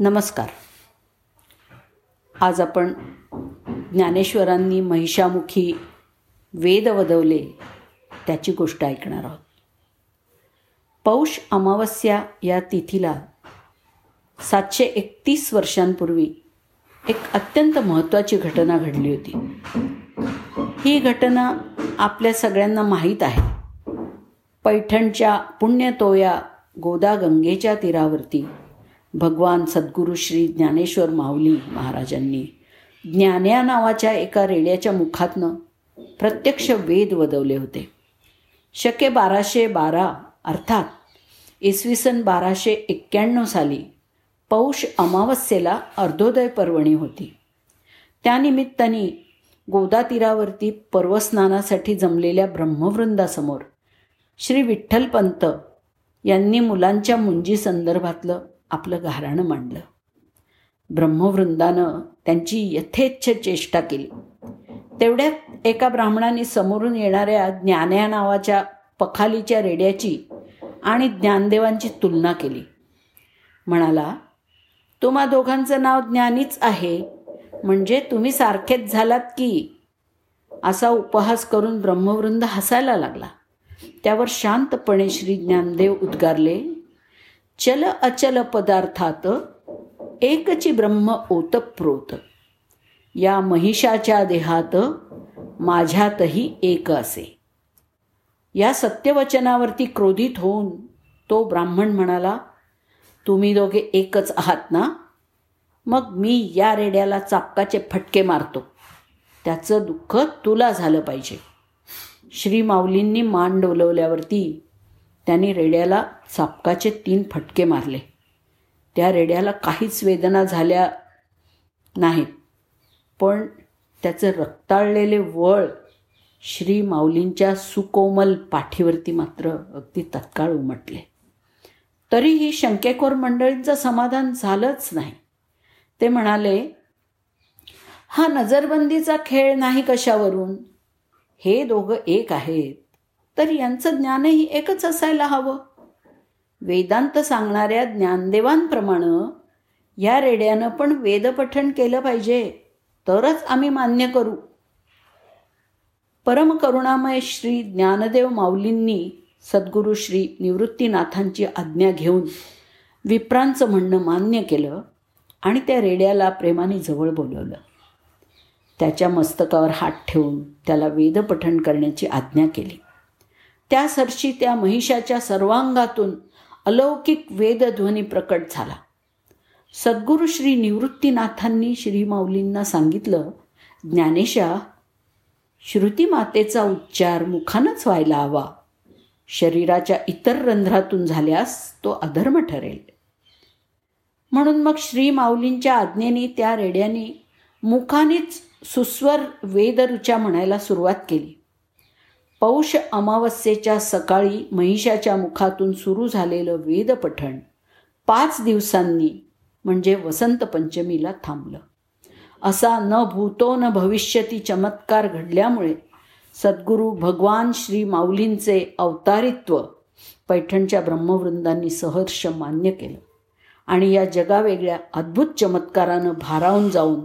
नमस्कार. आज आपण ज्ञानेश्वरांनी महिषामुखी वेद वदवले त्याची गोष्ट ऐकणार आहोत. पौष अमावस्या या तिथीला सातशे एकतीस वर्षांपूर्वी एक अत्यंत महत्त्वाची घटना घडली होती. ही घटना आपल्या सगळ्यांना माहीत आहे. पैठणच्या पुण्यतोया गोदा गंगेच्या तीरावरती भगवान सद्गुरू श्री ज्ञानेश्वर माऊली महाराजांनी ज्ञान्या नावाच्या एका रेड्याच्या मुखातनं प्रत्यक्ष वेद वदवले होते. शके बाराशे बारा अर्थात इसवी सन बाराशे एक्क्याण्णव साली पौष अमावस्येला अर्धोदय पर्वणी होती. त्यानिमित्ताने गोदातीरावरती पर्वस्नानासाठी जमलेल्या ब्रह्मवृंदासमोर श्री विठ्ठलपंत यांनी मुलांच्या मुंजी संदर्भातलं आपलं घराणं मांडलं. ब्रह्मवृंदानं त्यांची यथेच्छ चेष्टा केली. तेवढ्यात एका ब्राह्मणाने समोरून येणाऱ्या ज्ञान्या नावाच्या पखालीच्या रेड्याची आणि ज्ञानदेवांची तुलना केली. म्हणाला तुम्हा दोघांचं नाव ज्ञानीच आहे. म्हणजे तुम्ही सारखेच झालात की? असा उपहास करून ब्रह्मवृंद हसायला लागला. त्यावर शांतपणे श्री ज्ञानदेव उद्गारले चल अचल पदार्थात एकची ब्रह्म ओतप्रोत. या महिषाच्या देहात माझ्यातही एक असे. या सत्यवचनावरती क्रोधित होऊन तो ब्राह्मण म्हणाला तुम्ही दोघे एकच आहात ना? मग मी या रेड्याला चापकाचे फटके मारतो. त्याचं दुःख तुला झालं पाहिजे. श्री माऊलींनी मान डोलवल्यावरती त्याने रेड्याला चापकाचे तीन फटके मारले. त्या रेड्याला काहीच वेदना झाल्या नाहीत. पण त्याचं रक्ताळलेले वळ श्री माऊलींच्या सुकोमल पाठीवरती मात्र अगदी तत्काळ उमटले. तरीही शंकेखोर मंडळींचं समाधान झालंच नाही. ते म्हणाले हा नजरबंदीचा खेळ नाही कशावरून? हे दोघं एक आहेत. तर यांचं ज्ञानही एकच असायला हवं. वेदांत सांगणाऱ्या ज्ञानदेवांप्रमाणे या रेड्यानं पण वेदपठण केलं पाहिजे तरच आम्ही मान्य करू. परमकरुणामय श्री ज्ञानदेव माऊलींनी सद्गुरू श्री निवृत्तीनाथांची आज्ञा घेऊन विप्रांचं म्हणणं मान्य केलं आणि त्या रेड्याला प्रेमाने जवळ बोलवलं. त्याच्या मस्तकावर हात ठेवून त्याला वेदपठण करण्याची आज्ञा केली. त्या सरशी त्या महिषाच्या सर्वांगातून अलौकिक वेदध्वनी प्रकट झाला. सद्गुरू श्री निवृत्तीनाथांनी श्री माऊलींना सांगितलं ज्ञानेशा श्रुतीमातेचा उच्चार मुखानच व्हायला हवा. शरीराच्या इतर रंध्रातून झाल्यास तो अधर्म ठरेल. म्हणून मग श्री माऊलींच्या आज्ञेने त्या रेड्याने मुखानेच सुस्वर वेदरुचा म्हणायला सुरुवात केली. पौष अमावस्येच्या सकाळी महिषाच्या मुखातून सुरू झालेलं वेदपठण पाच दिवसांनी म्हणजे वसंत पंचमीला थांबलं. असा न भूतो न भविष्यती चमत्कार घडल्यामुळे सद्गुरू भगवान श्री माऊलींचे अवतारित्व पैठणच्या ब्रह्मवृंदांनी सहर्ष मान्य केलं आणि या जगावेगळ्या अद्भुत चमत्कारानं भारावून जाऊन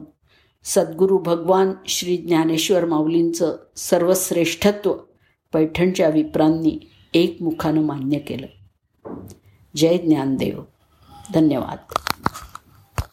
सद्गुरू भगवान श्री ज्ञानेश्वर माऊलींचं सर्वश्रेष्ठत्व पैठणच्या विप्रांनी एकमुखानं मान्य केलं. जय ज्ञानदेव. धन्यवाद.